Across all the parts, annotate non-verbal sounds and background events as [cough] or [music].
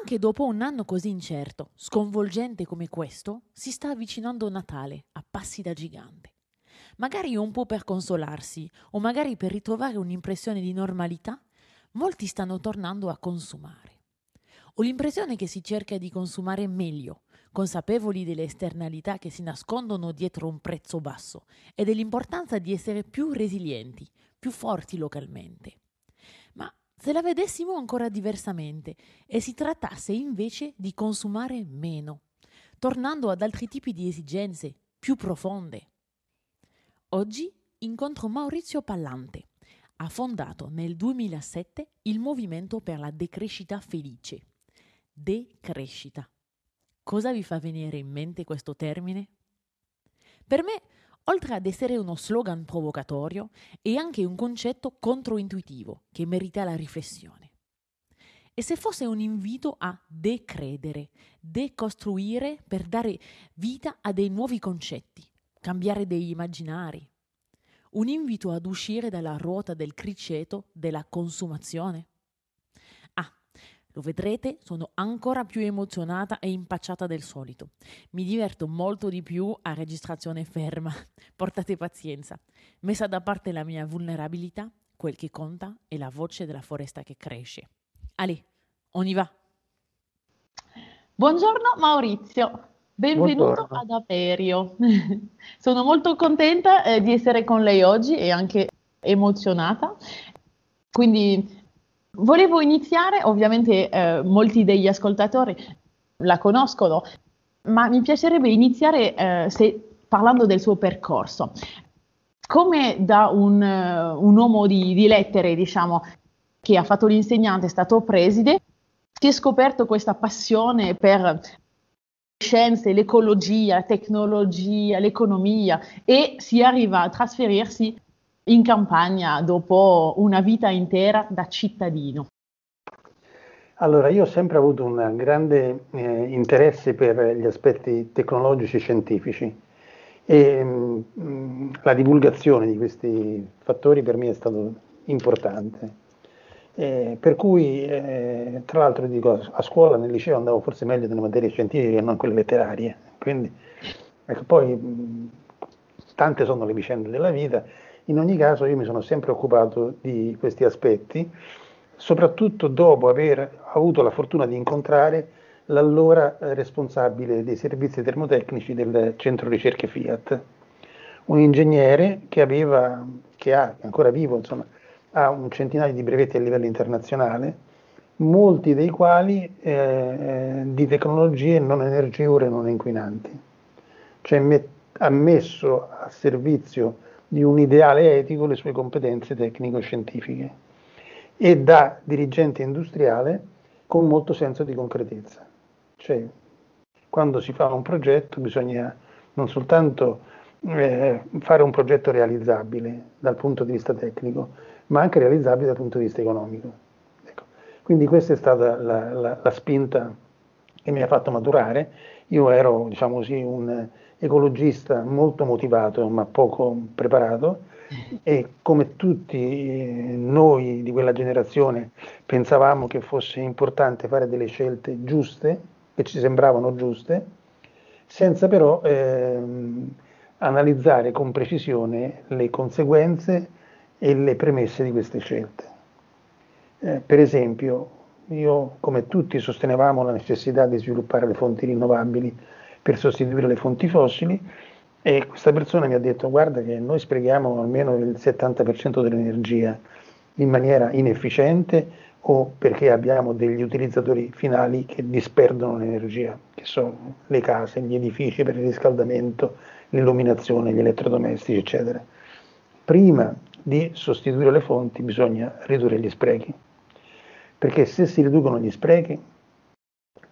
Anche dopo un anno così incerto, sconvolgente come questo, si sta avvicinando Natale a passi da gigante. Magari un po' per consolarsi o magari per ritrovare un'impressione di normalità, molti stanno tornando a consumare. Ho l'impressione che si cerca di consumare meglio, consapevoli delle esternalità che si nascondono dietro un prezzo basso e dell'importanza di essere più resilienti, più forti localmente. Ma se la vedessimo ancora diversamente e si trattasse invece di consumare meno, tornando ad altri tipi di esigenze più profonde. Oggi incontro Maurizio Pallante. Ha fondato nel 2007 il Movimento per la Decrescita Felice. Decrescita. Cosa vi fa venire in mente questo termine? Per me, oltre ad essere uno slogan provocatorio, è anche un concetto controintuitivo che merita la riflessione. E se fosse un invito a decredere, decostruire per dare vita a dei nuovi concetti, cambiare degli immaginari? Un invito ad uscire dalla ruota del criceto della consumazione? Lo vedrete, sono ancora più emozionata e impacciata del solito. Mi diverto molto di più a registrazione ferma. [laughs] Portate pazienza. Messa da parte la mia vulnerabilità, quel che conta è la voce della foresta che cresce. Ali, on y va. Buongiorno Maurizio. Benvenuto Buongiorno. ad Aperio. [laughs] Sono molto contenta eh, di essere con lei oggi e anche emozionata. Quindi Volevo iniziare, ovviamente eh, molti degli ascoltatori la conoscono, ma mi piacerebbe iniziare eh, se, parlando del suo percorso. Come da un, uh, un uomo di, di, lettere, diciamo, che ha fatto l'insegnante, è stato preside, si è scoperto questa passione per le scienze, l'ecologia, la tecnologia, l'economia e si arriva a trasferirsi in campagna dopo una vita intera da cittadino? Allora, io ho sempre avuto un grande eh, interesse per gli aspetti tecnologici e scientifici e mh, mm, la divulgazione di questi fattori per me è stato importante. Eh, per cui, eh, tra l'altro, dico, a scuola, nel liceo andavo forse meglio nelle materie scientifiche che non quelle letterarie. Quindi, ecco, poi mh, mm, tante sono le vicende della vita in ogni caso io mi sono sempre occupato di questi aspetti, soprattutto dopo aver avuto la fortuna di incontrare l'allora eh, responsabile dei servizi termotecnici del centro ricerche Fiat, un ingegnere che aveva, che ha, ancora vivo, insomma, ha un centinaio di brevetti a livello internazionale, molti dei quali eh, di tecnologie non energivore e non inquinanti. Cioè met- ha messo a servizio di un ideale etico le sue competenze tecnico-scientifiche e da dirigente industriale con molto senso di concretezza. Cioè, quando si fa un progetto bisogna non soltanto eh, fare un progetto realizzabile dal punto di vista tecnico, ma anche realizzabile dal punto di vista economico. Ecco. Quindi questa è stata la, la, la, spinta che mi ha fatto maturare. Io ero, diciamo così, un ecologista molto motivato ma poco preparato e come tutti eh, noi di quella generazione pensavamo che fosse importante fare delle scelte giuste, che ci sembravano giuste, senza però ehm, analizzare con precisione le conseguenze e le premesse di queste scelte. Eh, per esempio, io come tutti sostenevamo la necessità di sviluppare le fonti rinnovabili per sostituire le fonti fossili e questa persona mi ha detto guarda che noi sprechiamo almeno il 70% dell'energia in maniera inefficiente o perché abbiamo degli utilizzatori finali che disperdono l'energia, che sono le case, gli edifici per il riscaldamento, l'illuminazione, gli elettrodomestici, eccetera. Prima di sostituire le fonti bisogna ridurre gli sprechi, perché se si riducono gli sprechi,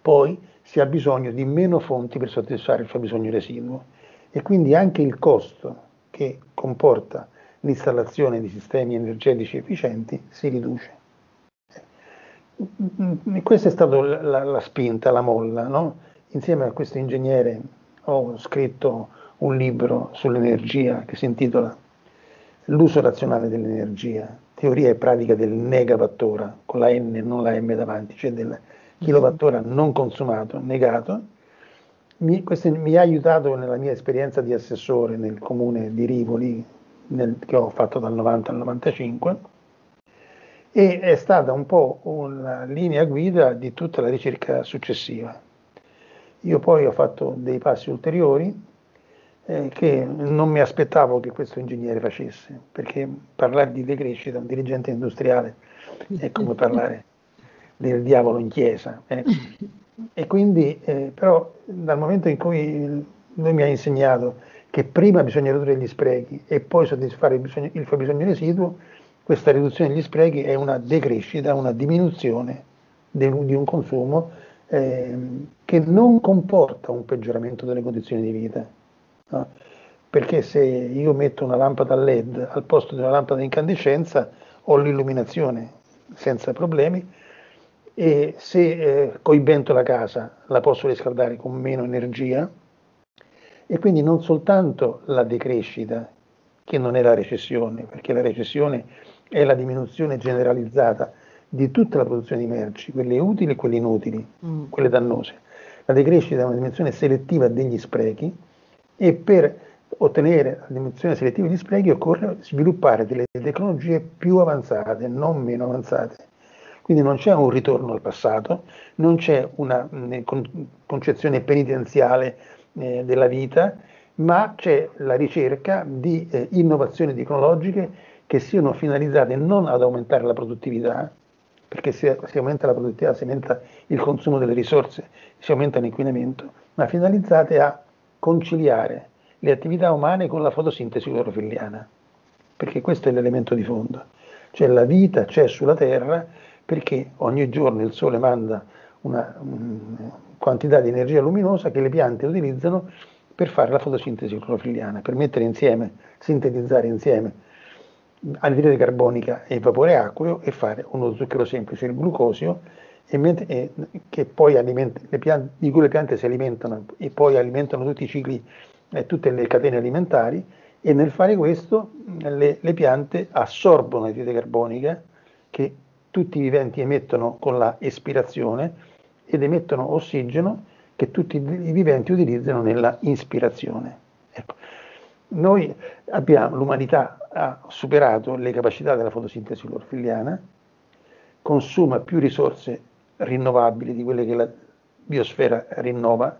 poi si ha bisogno di meno fonti per soddisfare il fabbisogno residuo e quindi anche il costo che comporta l'installazione di sistemi energetici efficienti si riduce. E questa è stata la, la, spinta, la molla. No? Insieme a questo ingegnere ho scritto un libro sull'energia che si intitola L'uso razionale dell'energia, teoria e pratica del negawattora, con la N, non la M davanti, cioè del kilowattora non consumato, negato. Mi, questo mi ha aiutato nella mia esperienza di assessore nel comune di Rivoli, nel, che ho fatto dal 90 al 95, e è stata un po' una linea guida di tutta la ricerca successiva. Io poi ho fatto dei passi ulteriori eh, che non mi aspettavo che questo ingegnere facesse, perché parlare di decrescita a un dirigente industriale è come parlare del diavolo in chiesa. Eh. E quindi, eh, però, dal momento in cui lui mi ha insegnato che prima bisogna ridurre gli sprechi e poi soddisfare il, bisogno, il fabbisogno residuo, questa riduzione degli sprechi è una decrescita, una diminuzione di un consumo eh, che non comporta un peggioramento delle condizioni di vita. No? Perché se io metto una lampada LED al posto di una lampada incandescenza ho l'illuminazione senza problemi e se eh, coibento la casa la posso riscaldare con meno energia e quindi non soltanto la decrescita che non è la recessione, perché la recessione è la diminuzione generalizzata di tutta la produzione di merci, quelle utili e quelle inutili, mm. quelle dannose. La decrescita è una dimensione selettiva degli sprechi e per ottenere la diminuzione selettiva degli sprechi occorre sviluppare delle tecnologie più avanzate, non meno avanzate. Quindi non c'è un ritorno al passato, non c'è una concezione penitenziale eh, della vita, ma c'è la ricerca di eh, innovazioni tecnologiche che siano finalizzate non ad aumentare la produttività, perché se si aumenta la produttività si aumenta il consumo delle risorse, si aumenta l'inquinamento, ma finalizzate a conciliare le attività umane con la fotosintesi clorofilliana, perché questo è l'elemento di fondo. Cioè la vita c'è sulla Terra perché ogni giorno il Sole manda una um, quantità di energia luminosa che le piante utilizzano per fare la fotosintesi clorofilliana, per mettere insieme, sintetizzare insieme anidride carbonica e vapore acqueo e fare uno zucchero semplice, il glucosio, e, che poi alimenta, piante, di cui le piante si alimentano e poi alimentano tutti i cicli, eh, tutte le catene alimentari e nel fare questo le, le piante assorbono l'anidride carbonica che tutti i viventi emettono con la espirazione ed emettono ossigeno che tutti i viventi utilizzano nella inspirazione. Ecco. Noi abbiamo, l'umanità ha superato le capacità della fotosintesi clorofilliana, consuma più risorse rinnovabili di quelle che la biosfera rinnova,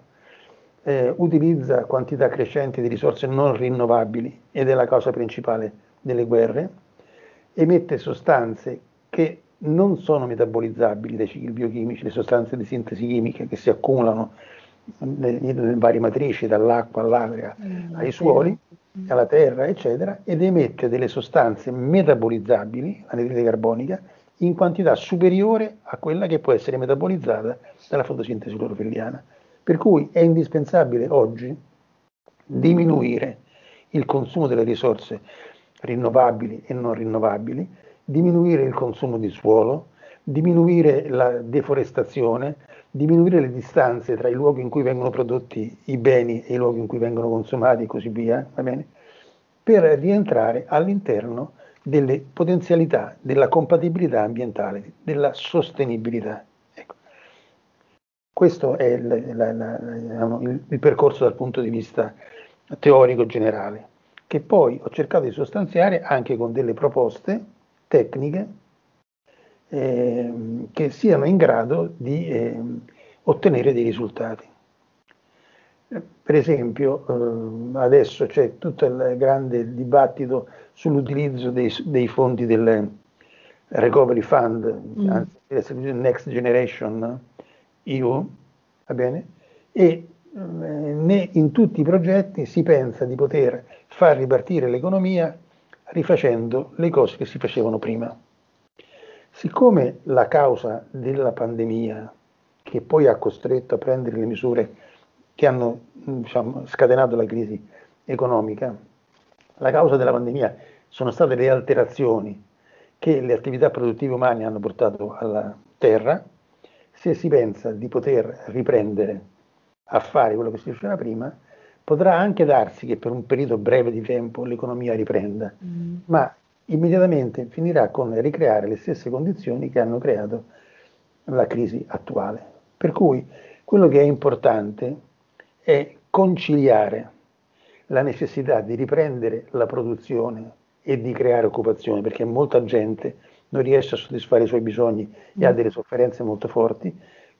eh, utilizza quantità crescenti di risorse non rinnovabili ed è la causa principale delle guerre, emette sostanze che non sono metabolizzabili dai cicli biochimici, le sostanze di sintesi chimica che si accumulano nelle varie matrici, dall'acqua all'aria, mm, ai suoli, alla terra, eccetera, ed emette delle sostanze metabolizzabili, l'anidride carbonica, in quantità superiore a quella che può essere metabolizzata dalla fotosintesi clorofilliana. Per cui è indispensabile oggi diminuire il consumo delle risorse rinnovabili e non rinnovabili, diminuire il consumo di suolo, diminuire la deforestazione, diminuire le distanze tra i luoghi in cui vengono prodotti i beni e i luoghi in cui vengono consumati e così via, per rientrare all'interno delle potenzialità della compatibilità ambientale, della sostenibilità. Ecco. Questo è il, la, la, il, il percorso dal punto di vista teorico generale, che poi ho cercato di sostanziare anche con delle proposte tecniche eh, che siano in grado di eh, ottenere dei risultati. Per esempio, eh, adesso c'è tutto il grande dibattito sull'utilizzo dei, dei fondi del Recovery Fund, mm. anzi Next Generation EU, va bene? E eh, in tutti i progetti si pensa di poter far ripartire l'economia rifacendo le cose che si facevano prima. Siccome la causa della pandemia, che poi ha costretto a prendere le misure che hanno diciamo, scatenato la crisi economica, la causa della pandemia sono state le alterazioni che le attività produttive umane hanno portato alla Terra, se si pensa di poter riprendere a fare quello che si faceva prima, potrà anche darsi che per un periodo breve di tempo l'economia riprenda, mm. ma immediatamente finirà con ricreare le stesse condizioni che hanno creato la crisi attuale. Per cui quello che è importante è conciliare la necessità di riprendere la produzione e di creare occupazione, perché molta gente non riesce a soddisfare i suoi bisogni e ha mm. delle sofferenze molto forti,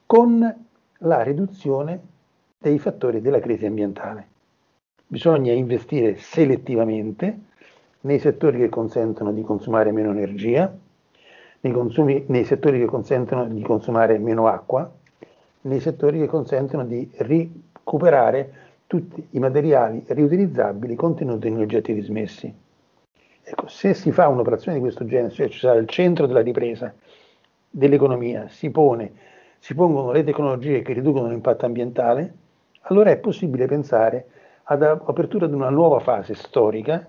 con la riduzione dei fattori della crisi ambientale. Bisogna investire selettivamente nei settori che consentono di consumare meno energia, nei, consumi, nei settori che consentono di consumare meno acqua, nei settori che consentono di recuperare tutti i materiali riutilizzabili contenuti negli oggetti dismessi. Ecco, se si fa un'operazione di questo genere, cioè ci sarà il centro della ripresa dell'economia, si, pone, si pongono le tecnologie che riducono l'impatto ambientale, allora è possibile pensare all'apertura di una nuova fase storica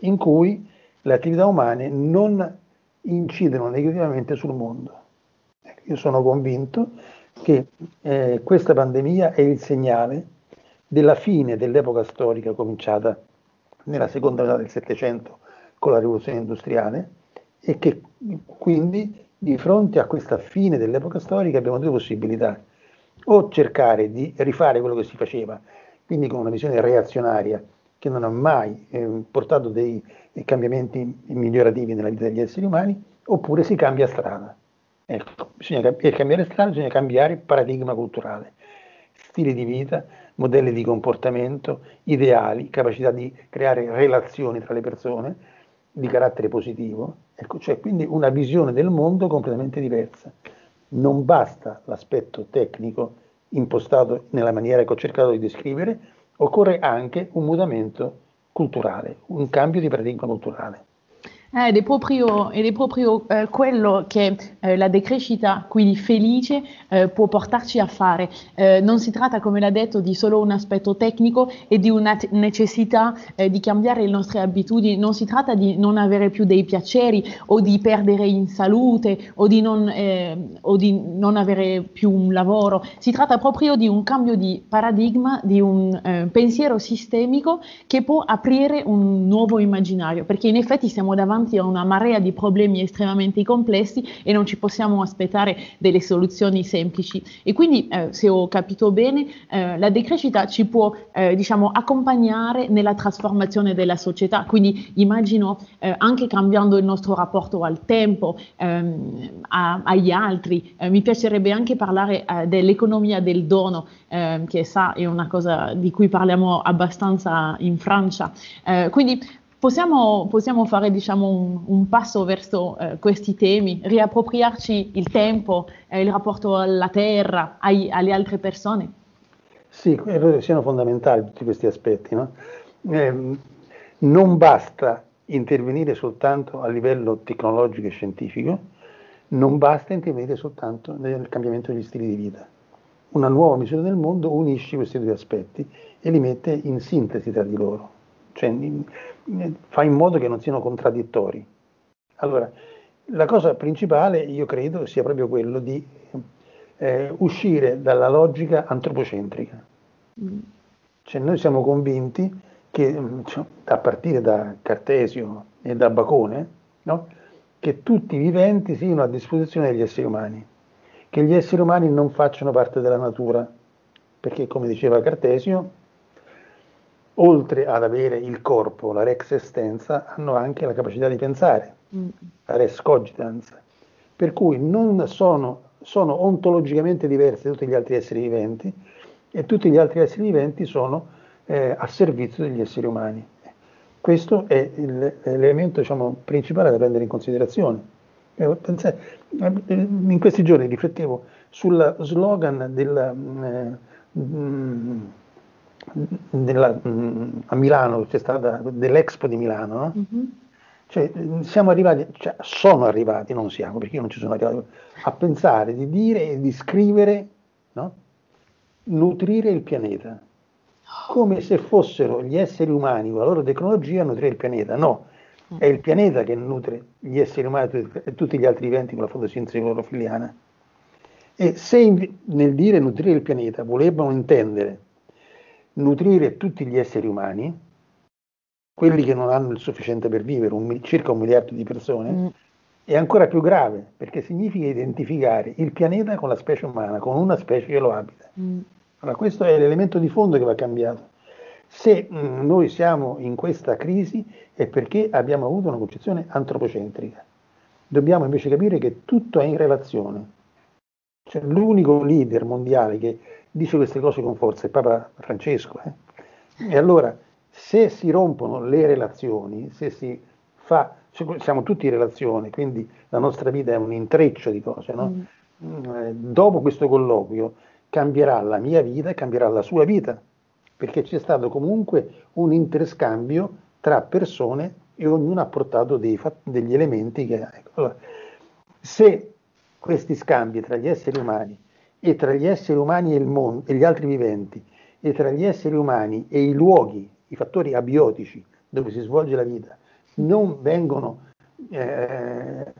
in cui le attività umane non incidono negativamente sul mondo. Ecco, io sono convinto che eh, questa pandemia è il segnale della fine dell'epoca storica cominciata nella seconda metà del Settecento con la rivoluzione industriale e che quindi di fronte a questa fine dell'epoca storica abbiamo due possibilità, o cercare di rifare quello che si faceva, quindi con una visione reazionaria che non ha mai eh, portato dei, cambiamenti migliorativi nella vita degli esseri umani, oppure si cambia strada. Ecco, bisogna, per cambiare strada bisogna cambiare paradigma culturale, stili di vita, modelli di comportamento, ideali, capacità di creare relazioni tra le persone di carattere positivo, ecco, cioè quindi una visione del mondo completamente diversa. Non basta l'aspetto tecnico impostato nella maniera che ho cercato di descrivere, occorre anche un mutamento culturale, un cambio di paradigma culturale. Eh, ed, è proprio, ed è proprio eh, quello che eh, la decrescita, quindi felice, eh, può portarci a fare. Eh, non si tratta, come l'ha detto, di solo un aspetto tecnico e di una t- necessità eh, di cambiare le nostre abitudini, non si tratta di non avere più dei piaceri o di perdere in salute o di non, o di non avere più un lavoro, si tratta proprio di un cambio di paradigma, di un pensiero sistemico che può aprire un nuovo immaginario, perché in effetti siamo davanti davanti a una marea di problemi estremamente complessi e non ci possiamo aspettare delle soluzioni semplici. E quindi, eh, se ho capito bene, eh, la decrescita ci può eh, diciamo, accompagnare nella trasformazione della società. Quindi immagino eh, anche cambiando il nostro rapporto al tempo, ehm, a, agli altri. Eh, mi piacerebbe anche parlare dell'economia del dono, ehm, che sa è una cosa di cui parliamo abbastanza in Francia. quindi Possiamo, possiamo, fare diciamo, un, un, passo verso eh, questi temi, riappropriarci il tempo, eh, il rapporto alla terra, ai, alle altre persone? Sì, credo che siano fondamentali tutti questi aspetti. No? Eh, non basta intervenire soltanto a livello tecnologico e scientifico, non basta intervenire soltanto nel cambiamento degli stili di vita. Una nuova visione del mondo unisce questi due aspetti e li mette in sintesi tra di loro cioè fa in modo che non siano contraddittori. Allora, la cosa principale io credo sia proprio quello di eh, uscire dalla logica antropocentrica. Cioè noi siamo convinti che, cioè, a partire da Cartesio e da Bacone, no? che tutti i viventi siano a disposizione degli esseri umani, che gli esseri umani non facciano parte della natura, perché come diceva Cartesio, oltre ad avere il corpo, la rex estensa, hanno anche la capacità di pensare, mm. la res cogitans, per cui non sono, sono ontologicamente diversi da tutti gli altri esseri viventi e tutti gli altri esseri viventi sono eh, a servizio degli esseri umani. Questo è il, l'elemento diciamo, principale da prendere in considerazione. Eh, pensate, eh, in questi giorni riflettevo sul slogan del... Eh, della, a Milano, c'è stata dell'Expo di Milano, no? mm-hmm. cioè, siamo arrivati, cioè, sono arrivati, non siamo, perché io non ci sono arrivato, a pensare di dire e di scrivere, no? nutrire il pianeta, come se fossero gli esseri umani con la loro tecnologia a nutrire il pianeta. No, mm. è il pianeta che nutre gli esseri umani e tutti gli altri viventi con la fotosintesi clorofiliana. E se nel dire nutrire il pianeta volevano intendere nutrire tutti gli esseri umani, quelli che non hanno il sufficiente per vivere, un, circa un miliardo di persone, mm. è ancora più grave perché significa identificare il pianeta con la specie umana, con una specie che lo abita. Mm. Allora, questo è l'elemento di fondo che va cambiato. Se mh, mm, noi siamo in questa crisi è perché abbiamo avuto una concezione antropocentrica. Dobbiamo invece capire che tutto è in relazione. Cioè, l'unico leader mondiale che dice queste cose con forza è Papa Francesco. Eh? E allora, se si rompono le relazioni, se si fa siamo tutti in relazione, quindi la nostra vita è un intreccio di cose. No? Mm. mm eh, dopo questo colloquio cambierà la mia vita e cambierà la sua vita, perché c'è stato comunque un interscambio tra persone e ognuno ha portato dei, degli elementi che... Ecco, allora, se questi scambi tra gli esseri umani e tra gli esseri umani e, il mondo, e gli altri viventi e tra gli esseri umani e i luoghi, i fattori abiotici dove si svolge la vita, non vengono, eh,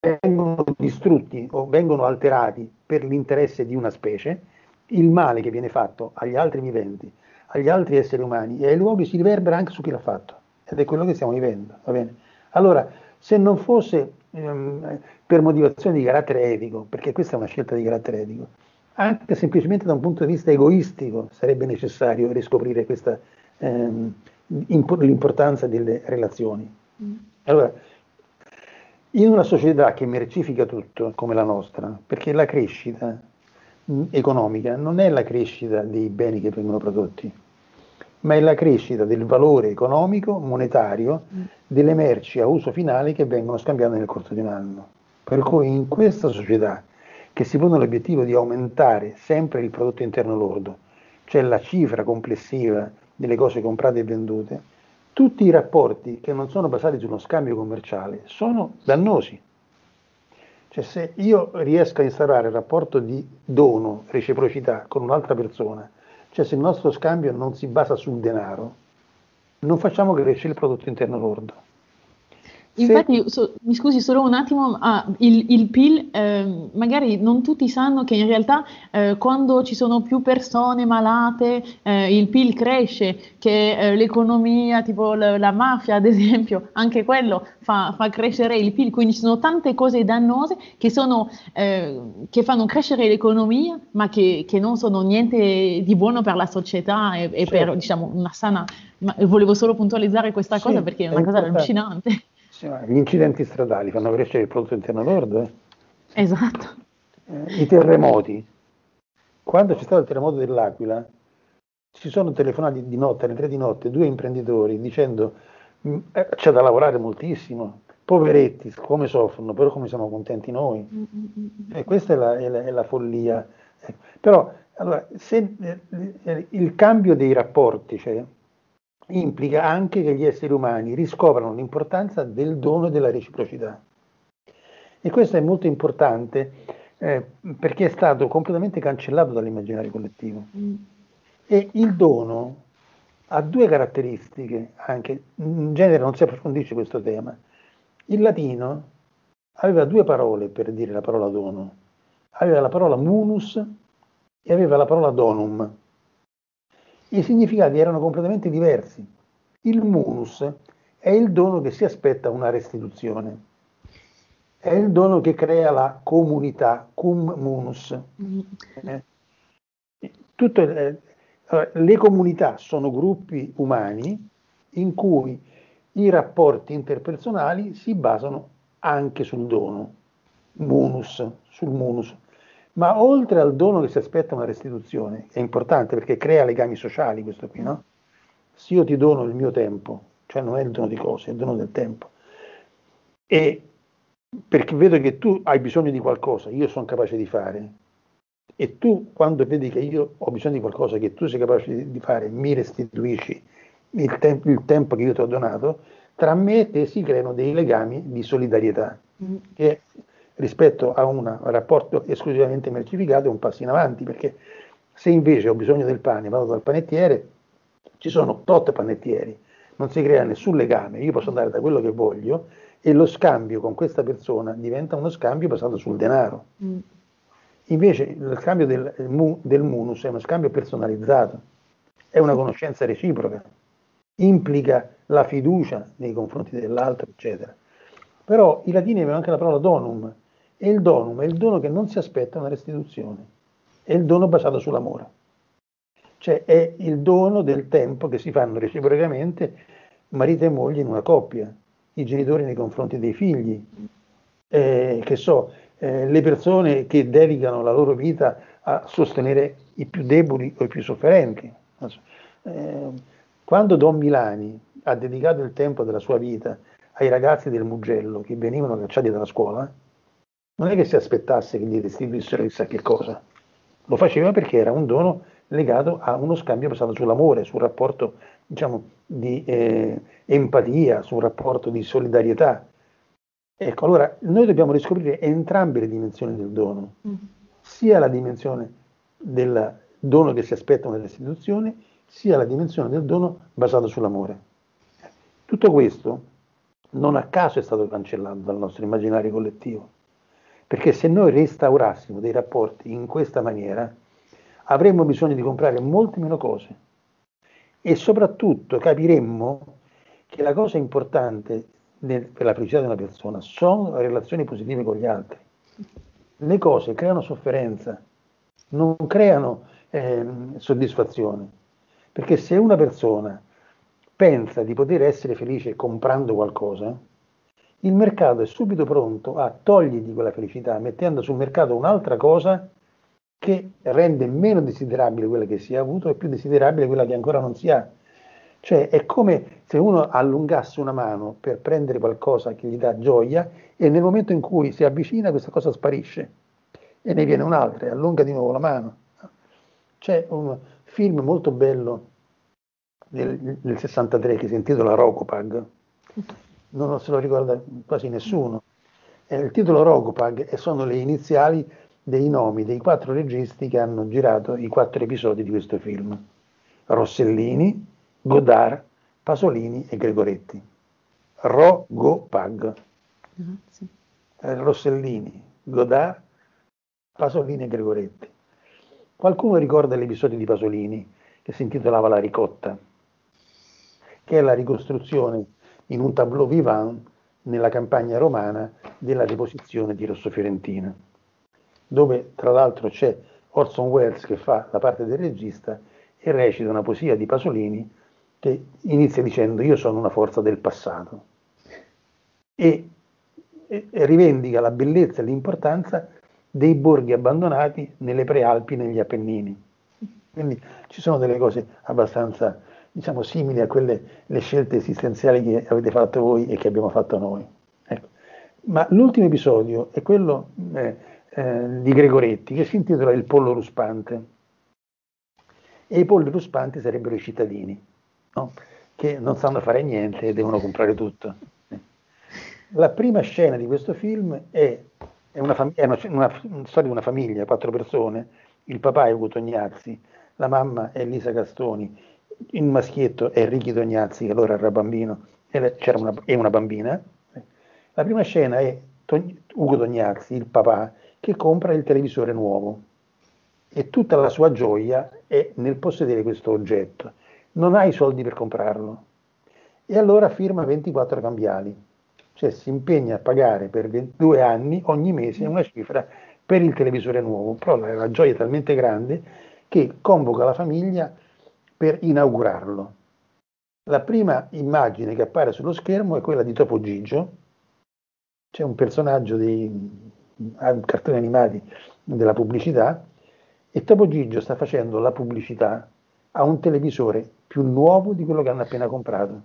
vengono distrutti o vengono alterati per l'interesse di una specie, il male che viene fatto agli altri viventi, agli altri esseri umani e ai luoghi si riverbera anche su chi l'ha fatto. Ed è quello che stiamo vivendo. Allora, se non fosse ehm, per motivazioni di carattere etico, perché questa è una scelta di carattere etico, anche semplicemente da un punto di vista egoistico sarebbe necessario riscoprire questa ehm, l'importanza delle relazioni. Mm. Allora, in una società che mercifica tutto come la nostra, perché la crescita mm, economica non è la crescita dei beni che vengono prodotti, ma è la crescita del valore economico, monetario, mm. Delle merci a uso finale che vengono scambiate nel corso di un anno. Per cui in questa società che si pone l'obiettivo di aumentare sempre il prodotto interno lordo, cioè la cifra complessiva delle cose comprate e vendute, tutti i rapporti che non sono basati sullo scambio commerciale sono dannosi. Cioè se io riesco a instaurare il rapporto di dono, reciprocità con un'altra persona, cioè se il nostro scambio non si basa sul denaro, non facciamo crescere il prodotto interno lordo. Infatti, so, mi scusi solo un attimo, ah, il, il, PIL, eh, magari non tutti sanno che in realtà eh, quando ci sono più persone malate eh, il PIL cresce, che eh, l'economia, tipo la, la, mafia ad esempio, anche quello fa, fa, crescere il PIL, quindi ci sono tante cose dannose che, sono, eh, che fanno crescere l'economia, ma che, che, non sono niente di buono per la società e, e per diciamo, una sana... Ma volevo solo puntualizzare questa cosa perché è una cosa allucinante. Gli incidenti stradali fanno crescere il prodotto interno lordo. Eh? Esatto. Eh, I terremoti. Quando c'è stato il terremoto dell'Aquila, ci sono telefonati di notte, alle tre di notte, due imprenditori dicendo mm, eh, c'è da lavorare moltissimo, poveretti, come soffrono, però come siamo contenti noi. E mm, mm, eh, questa è la, è la, è la follia. Eh, però, allora, se eh, il cambio dei rapporti, cioè, implica anche che gli esseri umani riscoprano l'importanza del dono e della reciprocità. E questo è molto importante eh, perché è stato completamente cancellato dall'immaginario collettivo. E il dono ha due caratteristiche, anche in genere non si approfondisce questo tema. Il latino aveva due parole per dire la parola dono. Aveva la parola munus e aveva la parola donum i significati erano completamente diversi. Il munus è il dono che si aspetta una restituzione, è il dono che crea la comunità, cum munus. Eh? Tutto, eh, le comunità sono gruppi umani in cui i rapporti interpersonali si basano anche sul dono, munus, sul munus. Ma oltre al dono che si aspetta una restituzione, è importante perché crea legami sociali questo qui, no? Se io ti dono il mio tempo, cioè non è il dono di cose, è il dono del tempo, e perché vedo che tu hai bisogno di qualcosa, io sono capace di fare, e tu quando vedi che io ho bisogno di qualcosa che tu sei capace di, fare, mi restituisci il, te- il, tempo che io ti ho donato, tra me e te si creano dei legami di solidarietà, mm. che rispetto a un rapporto esclusivamente mercificato è un passo in avanti, perché se invece ho bisogno del pane, vado dal panettiere, ci sono tot panettieri, non si crea nessun legame, io posso andare da quello che voglio e lo scambio con questa persona diventa uno scambio basato sul denaro. Mm. Invece lo scambio del, del munus è uno scambio personalizzato, è una conoscenza reciproca, implica la fiducia nei confronti dell'altro, eccetera. Però i latini avevano anche la parola donum, e il donum è il dono che non si aspetta una restituzione, è il dono basato sull'amore. Cioè è il dono del tempo che si fanno reciprocamente marito e moglie in una coppia, i genitori nei confronti dei figli, eh, che so, eh, le persone che dedicano la loro vita a sostenere i più deboli o i più sofferenti. Eh, quando Don Milani ha dedicato il tempo della sua vita ai ragazzi del Mugello che venivano cacciati dalla scuola, non è che si aspettasse che gli restituissero chissà che cosa, lo faceva perché era un dono legato a uno scambio basato sull'amore, sul rapporto diciamo, di eh, empatia, sul rapporto di solidarietà. Ecco, allora noi dobbiamo riscoprire entrambe le dimensioni del dono, mm. sia la dimensione del dono che si aspetta una restituzione, sia la dimensione del dono basato sull'amore. Tutto questo non a caso è stato cancellato dal nostro immaginario collettivo, perché se noi restaurassimo dei rapporti in questa maniera, avremmo bisogno di comprare molte meno cose e soprattutto capiremmo che la cosa importante per la felicità di una persona sono le relazioni positive con gli altri. Le cose creano sofferenza, non creano eh, soddisfazione, perché se una persona pensa di poter essere felice comprando qualcosa, il mercato è subito pronto a togliergli quella felicità, mettendo sul mercato un'altra cosa che rende meno desiderabile quella che si è avuto e più desiderabile quella che ancora non si ha. Cioè è come se uno allungasse una mano per prendere qualcosa che gli dà gioia e nel momento in cui si avvicina questa cosa sparisce e ne viene un'altra e allunga di nuovo la mano. C'è un film molto bello del, del 63 che si intitola Rocopag, non se lo ricorda quasi nessuno. Eh, il titolo Rocopag e sono le iniziali dei nomi dei quattro registi che hanno girato i quattro episodi di questo film. Rossellini, Godard, Pasolini e Gregoretti. Ro-Go-Pag. Uh-huh, sì. eh, Rossellini, Godard, Pasolini e Gregoretti. Qualcuno ricorda l'episodio di Pasolini che si intitolava La ricotta, che è la ricostruzione in un tableau vivant nella campagna romana della deposizione di Rosso Fiorentina dove tra l'altro c'è Orson Welles che fa la parte del regista e recita una poesia di Pasolini che inizia dicendo io sono una forza del passato e, e, e rivendica la bellezza e l'importanza dei borghi abbandonati nelle prealpi, negli Appennini. Quindi ci sono delle cose abbastanza diciamo, simili a quelle le scelte esistenziali che avete fatto voi e che abbiamo fatto noi. Ecco. Ma l'ultimo episodio è quello eh, eh, di Gregoretti che si intitola Il pollo ruspante. E i polli ruspanti sarebbero i cittadini, no? che non sanno fare niente e devono comprare tutto. La prima scena di questo film è, è, una, fam- è una, una, una, storia di una famiglia, quattro persone, il papà è Ugo Tognazzi, la mamma è Lisa Castoni, il maschietto è Ricky Tognazzi, che allora era bambino, e una, è una bambina. La prima scena è Ugo Tognazzi, il papà, che compra il televisore nuovo e tutta la sua gioia è nel possedere questo oggetto. Non ha i soldi per comprarlo e allora firma 24 cambiali, cioè si impegna a pagare per due anni ogni mese una cifra per il televisore nuovo, però la gioia è talmente grande che convoca la famiglia per inaugurarlo. La prima immagine che appare sullo schermo è quella di Topo Gigio, c'è un personaggio di cartoni animati della pubblicità e Topo Gigio sta facendo la pubblicità a un televisore più nuovo di quello che hanno appena comprato.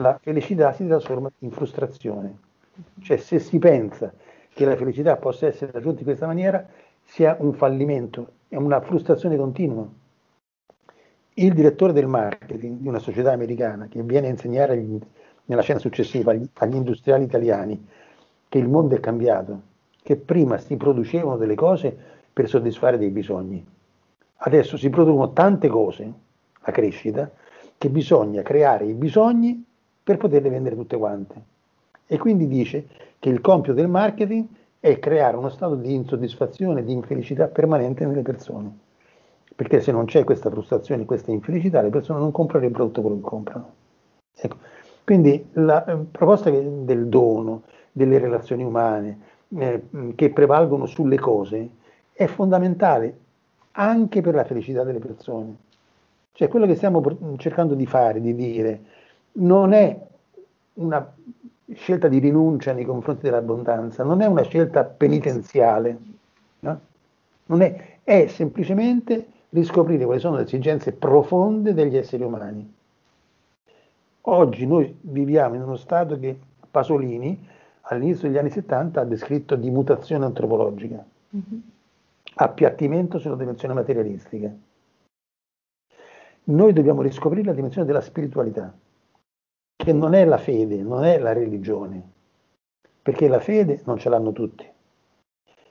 La felicità si trasforma in frustrazione. Cioè se si pensa che la felicità possa essere raggiunta in questa maniera, sia un fallimento, è una frustrazione continua. Il direttore del marketing di una società americana che viene a insegnare nella scena successiva agli industriali italiani che il mondo è cambiato, che prima si producevano delle cose per soddisfare dei bisogni. Adesso si producono tante cose, la crescita, che bisogna creare i bisogni per poterle vendere tutte quante. E quindi dice che il compito del marketing è creare uno stato di insoddisfazione, di infelicità permanente nelle persone. Perché se non c'è questa frustrazione, questa infelicità, le persone non comprerebbero tutto quello che comprano. Ecco. Quindi la eh, proposta del dono, delle relazioni umane, eh, che prevalgono sulle cose, è fondamentale anche per la felicità delle persone. Cioè quello che stiamo cercando di fare, di dire, non è una scelta di rinuncia nei confronti dell'abbondanza, non è una scelta penitenziale, no? è, è semplicemente riscoprire quali sono le esigenze profonde degli esseri umani. Oggi noi viviamo in uno stato che Pasolini all'inizio degli anni 70 ha descritto di mutazione antropologica, mm-hmm. appiattimento sulla dimensione materialistica. Noi dobbiamo riscoprire la dimensione della spiritualità, che non è la fede, non è la religione, perché la fede non ce l'hanno tutti.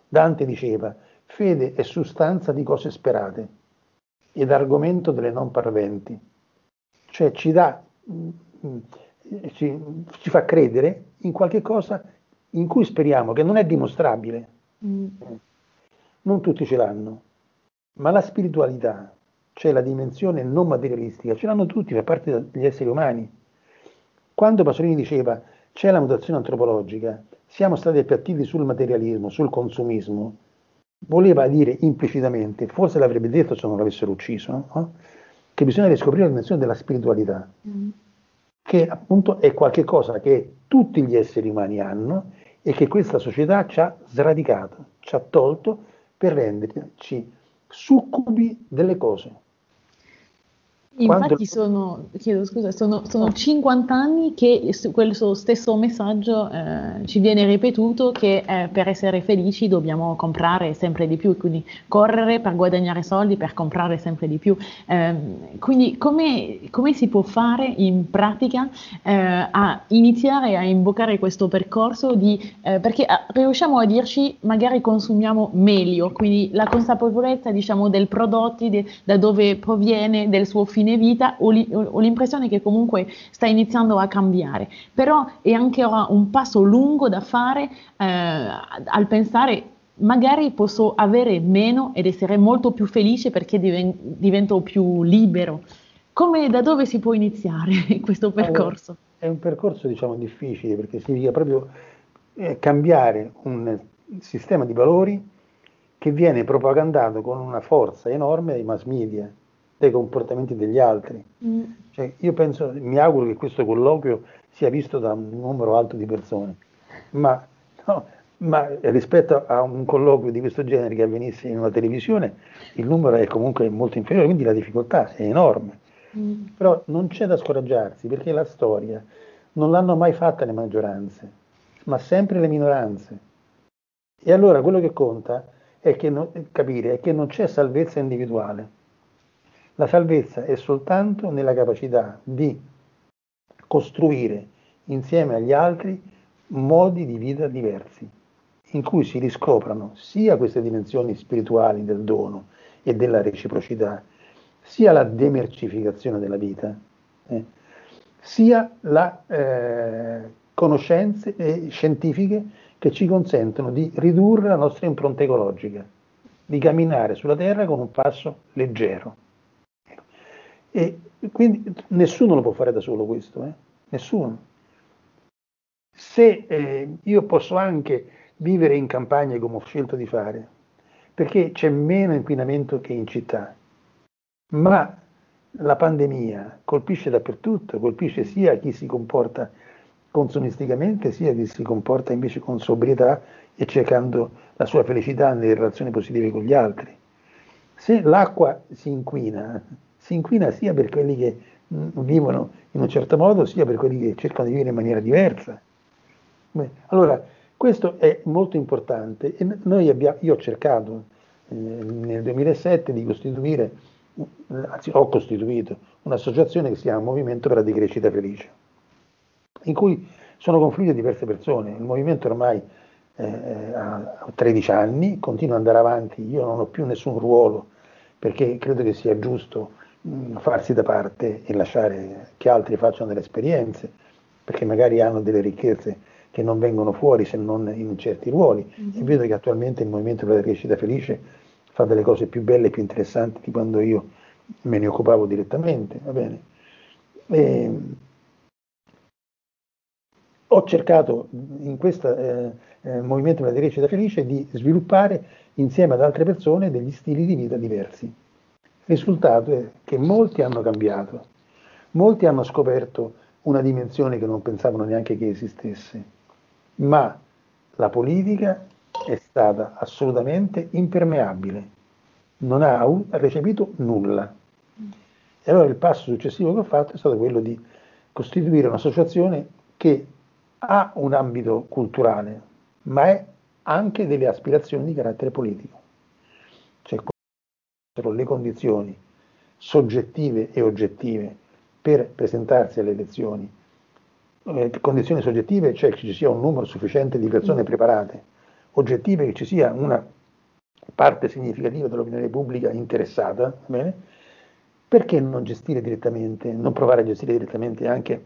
Dante diceva, fede è sostanza di cose sperate ed argomento delle non parventi, cioè ci dà ci, ci, fa credere in qualche cosa in cui speriamo, che non è dimostrabile. Mm. Non tutti ce l'hanno, ma la spiritualità, cioè la dimensione non materialistica, ce l'hanno tutti, fa parte degli esseri umani. Quando Pasolini diceva c'è la mutazione antropologica, siamo stati appiattiti sul materialismo, sul consumismo, voleva dire implicitamente, forse l'avrebbe detto se non l'avessero ucciso, no? che bisogna riscoprire la dimensione della spiritualità. Mm che appunto è qualcosa che tutti gli esseri umani hanno e che questa società ci ha sradicato, ci ha tolto per renderci succubi delle cose. Infatti sono, chiedo scusa, sono, sono 50 anni che questo stesso messaggio eh, ci viene ripetuto che eh, per essere felici dobbiamo comprare sempre di più, quindi correre per guadagnare soldi, per comprare sempre di più. Eh, quindi come, come, si può fare in pratica eh, a iniziare a invocare questo percorso di, eh, perché ah, riusciamo a dirci magari consumiamo meglio, quindi la consapevolezza diciamo del prodotto, de, da dove proviene, del suo fine fine vita ho, li, ho, l'impressione che comunque sta iniziando a cambiare, però è anche un passo lungo da fare eh, al pensare magari posso avere meno ed essere molto più felice perché diven- divento più libero. Come, da dove si può iniziare [laughs] questo percorso? Allora, è un percorso diciamo difficile perché significa proprio eh, cambiare un sistema di valori che viene propagandato con una forza enorme dai mass media dei comportamenti degli altri. Mm. Cioè, io penso, mi auguro che questo colloquio sia visto da un numero alto di persone, ma, no, ma rispetto a un colloquio di questo genere che avvenisse in una televisione, il numero è comunque molto inferiore, quindi la difficoltà è enorme. Mm. Però non c'è da scoraggiarsi perché la storia non l'hanno mai fatta le maggioranze, ma sempre le minoranze. E allora quello che conta è che non, capire è che non c'è salvezza individuale la salvezza è soltanto nella capacità di costruire insieme agli altri modi di vita diversi, in cui si riscoprano sia queste dimensioni spirituali del dono e della reciprocità, sia la demercificazione della vita, eh, sia le eh, conoscenze eh, scientifiche che ci consentono di ridurre la nostra impronta ecologica, di camminare sulla Terra con un passo leggero. E quindi nessuno lo può fare da solo questo, eh? nessuno. Se eh, io posso anche vivere in campagna come ho scelto di fare, perché c'è meno inquinamento che in città, ma la pandemia colpisce dappertutto, colpisce sia chi si comporta consumisticamente, sia chi si comporta invece con sobrietà e cercando la sua felicità nelle relazioni positive con gli altri. Se l'acqua si inquina, si inquina sia per quelli che mm, vivono in un certo modo, sia per quelli che cercano di vivere in maniera diversa. Beh, allora, questo è molto importante e abbiamo, io ho cercato eh, nel 2007 di costituire, anzi ho costituito un'associazione che si chiama Movimento per la Decrescita Felice, in cui sono confluite diverse persone. Il movimento ormai eh, ha 13 anni, continua ad andare avanti, io non ho più nessun ruolo perché credo che sia giusto Mm, farsi da parte e lasciare che altri facciano delle esperienze, perché magari hanno delle ricchezze che non vengono fuori se non in certi ruoli. Mm-hmm. E vedo che attualmente il Movimento per la Crescita Felice fa delle cose più belle e più interessanti di quando io me ne occupavo direttamente. Va bene? E, ho cercato in questo eh, eh, movimento della Crescita Felice di sviluppare insieme ad altre persone degli stili di vita diversi. Il risultato è che molti hanno cambiato, molti hanno scoperto una dimensione che non pensavano neanche che esistesse, ma la politica è stata assolutamente impermeabile, non ha recepito nulla. E allora il passo successivo che ho fatto è stato quello di costituire un'associazione che ha un ambito culturale, ma è anche delle aspirazioni di carattere politico. Cioè, le condizioni soggettive e oggettive per presentarsi alle elezioni. Eh, condizioni soggettive, cioè che ci sia un numero sufficiente di persone mm. preparate, oggettive che ci sia una parte significativa dell'opinione pubblica interessata, bene? perché non gestire direttamente, non provare a gestire direttamente anche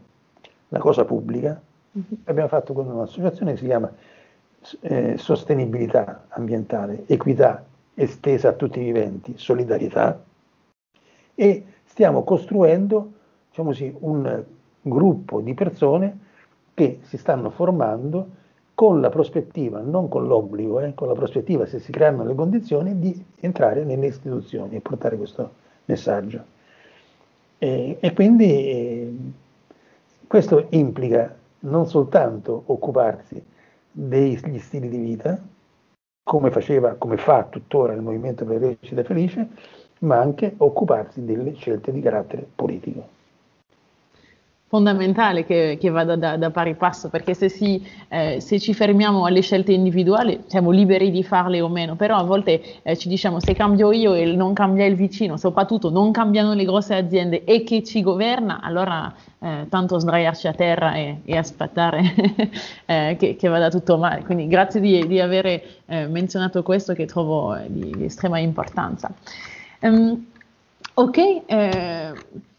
la cosa pubblica? Mm-hmm. Abbiamo fatto con un'associazione che si chiama eh, Sostenibilità Ambientale, Equità estesa a tutti i viventi, solidarietà, e stiamo costruendo diciamo così, un gruppo di persone che si stanno formando con la prospettiva, non con l'obbligo, eh, con la prospettiva, se si creano le condizioni, di entrare nelle istituzioni e portare questo messaggio. E, e quindi eh, questo implica non soltanto occuparsi degli stili di vita, come faceva, come fa tuttora il Movimento per la Crescita Felice, ma anche occuparsi delle scelte di carattere politico fondamentale che, che vada da, da, pari passo, perché se, si, eh, se, ci fermiamo alle scelte individuali siamo liberi di farle o meno, però a volte eh, ci diciamo se cambio io e non cambia il vicino, soprattutto non cambiano le grosse aziende e chi ci governa, allora eh, tanto sdraiarci a terra e, e aspettare [laughs] eh, che, che, vada tutto male. Quindi grazie di, di aver eh, menzionato questo che trovo di, di estrema importanza. Um, ok, eh,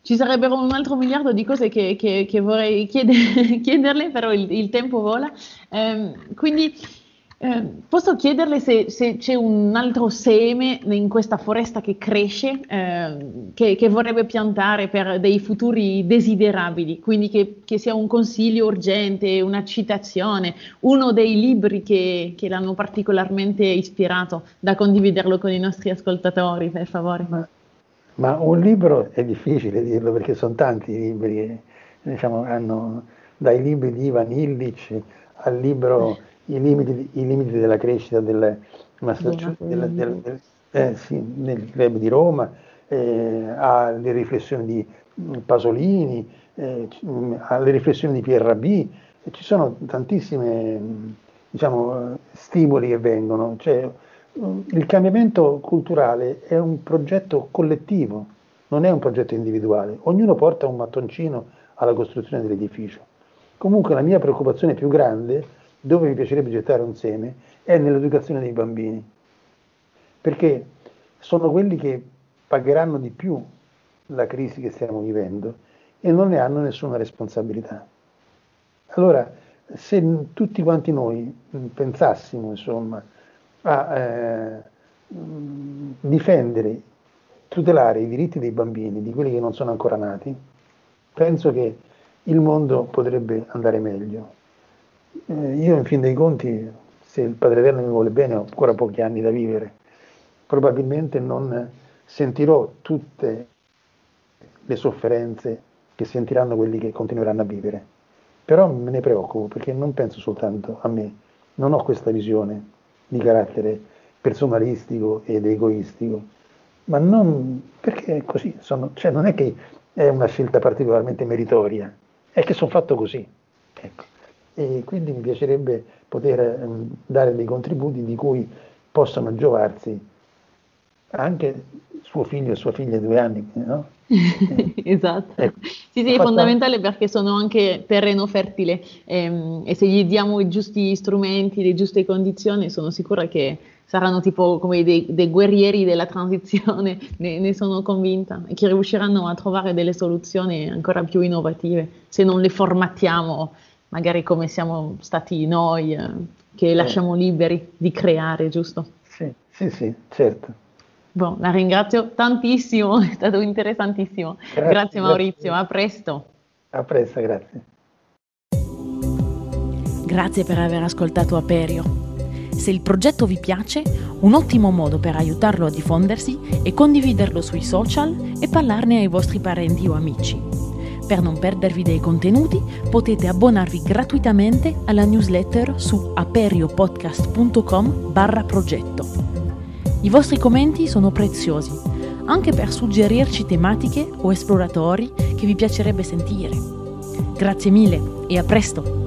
ci sarebbero un altro miliardo di cose che, che, che vorrei chieder, [laughs] chiederle, però il, il tempo vola. Eh, quindi eh, posso chiederle se, se, c'è un altro seme in questa foresta che cresce, eh, che, che, vorrebbe piantare per dei futuri desiderabili, quindi che, sia un consiglio urgente, una citazione, uno dei libri che, l'hanno particolarmente ispirato, da condividerlo con i nostri ascoltatori, per favore. Ma un libro è difficile dirlo perché sono tanti i libri, diciamo, hanno, dai libri di Ivan Illich al libro I limiti, i limiti della crescita del, del, del, eh, sì, club di Roma, eh, alle riflessioni di Pasolini, eh, alle riflessioni di Rabhi, ci sono tantissimi diciamo, stimoli che vengono. Cioè, il cambiamento culturale è un progetto collettivo, non è un progetto individuale. Ognuno porta un mattoncino alla costruzione dell'edificio. Comunque la mia preoccupazione più grande, dove mi piacerebbe gettare un seme, è nell'educazione dei bambini, perché sono quelli che pagheranno di più la crisi che stiamo vivendo e non ne hanno nessuna responsabilità. Allora, se tutti quanti noi pensassimo, insomma, a eh, difendere, tutelare i diritti dei bambini, di quelli che non sono ancora nati, penso che il mondo potrebbe andare meglio. Eh, io in fin dei conti, se il Padre Eterno mi vuole bene, ho ancora pochi anni da vivere, probabilmente non sentirò tutte le sofferenze che sentiranno quelli che continueranno a vivere. Però me ne preoccupo perché non penso soltanto a me, non ho questa visione di carattere personalistico ed egoistico, ma non perché è così, sono, cioè non è che è una scelta particolarmente meritoria, è che sono fatto così. Ecco. E quindi mi piacerebbe poter eh, dare dei contributi di cui possano giovarsi anche suo figlio e sua figlia di due anni, no? [laughs] esatto. Ecco. Sì, sì, è fondamentale perché sono anche terreno fertile ehm, e se gli diamo i giusti strumenti, le giuste condizioni, sono sicura che saranno tipo come dei, dei guerrieri della transizione, [laughs] ne, ne, sono convinta, e che riusciranno a trovare delle soluzioni ancora più innovative se non le formattiamo, magari come siamo stati noi, eh, che lasciamo liberi di creare, giusto? Sì, sì, sì, certo. Bon, la ringrazio tantissimo, [laughs] è stato interessantissimo. Grazie, grazie Maurizio, grazie. a presto. A presto, grazie. Grazie per aver ascoltato Aperio. Se il progetto vi piace, un ottimo modo per aiutarlo a diffondersi è condividerlo sui social e parlarne ai vostri parenti o amici. Per non perdervi dei contenuti potete abbonarvi gratuitamente alla newsletter su aperiopodcast.com barra progetto. I vostri commenti sono preziosi, anche per suggerirci tematiche o esploratori che vi piacerebbe sentire. Grazie mille e a presto!